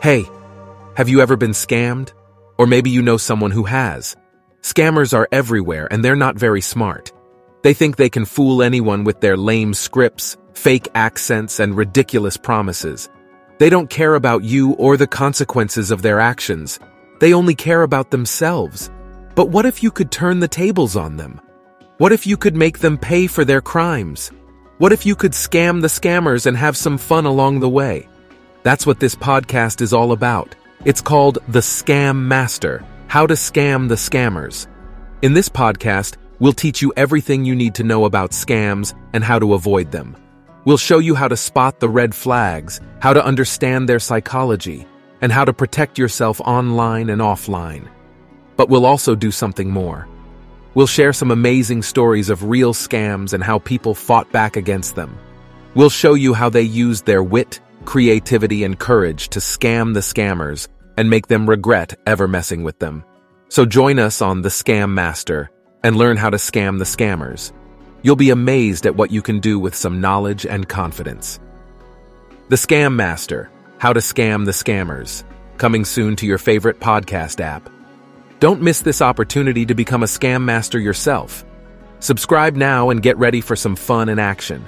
Hey, have you ever been scammed? Or maybe you know someone who has. Scammers are everywhere and they're not very smart. They think they can fool anyone with their lame scripts, fake accents, and ridiculous promises. They don't care about you or the consequences of their actions. They only care about themselves. But what if you could turn the tables on them? What if you could make them pay for their crimes? What if you could scam the scammers and have some fun along the way? That's what this podcast is all about. It's called The Scam Master How to Scam the Scammers. In this podcast, we'll teach you everything you need to know about scams and how to avoid them. We'll show you how to spot the red flags, how to understand their psychology, and how to protect yourself online and offline. But we'll also do something more. We'll share some amazing stories of real scams and how people fought back against them. We'll show you how they used their wit, creativity, and courage to scam the scammers and make them regret ever messing with them. So join us on The Scam Master and learn how to scam the scammers. You'll be amazed at what you can do with some knowledge and confidence. The Scam Master How to Scam the Scammers, coming soon to your favorite podcast app. Don't miss this opportunity to become a scam master yourself. Subscribe now and get ready for some fun and action.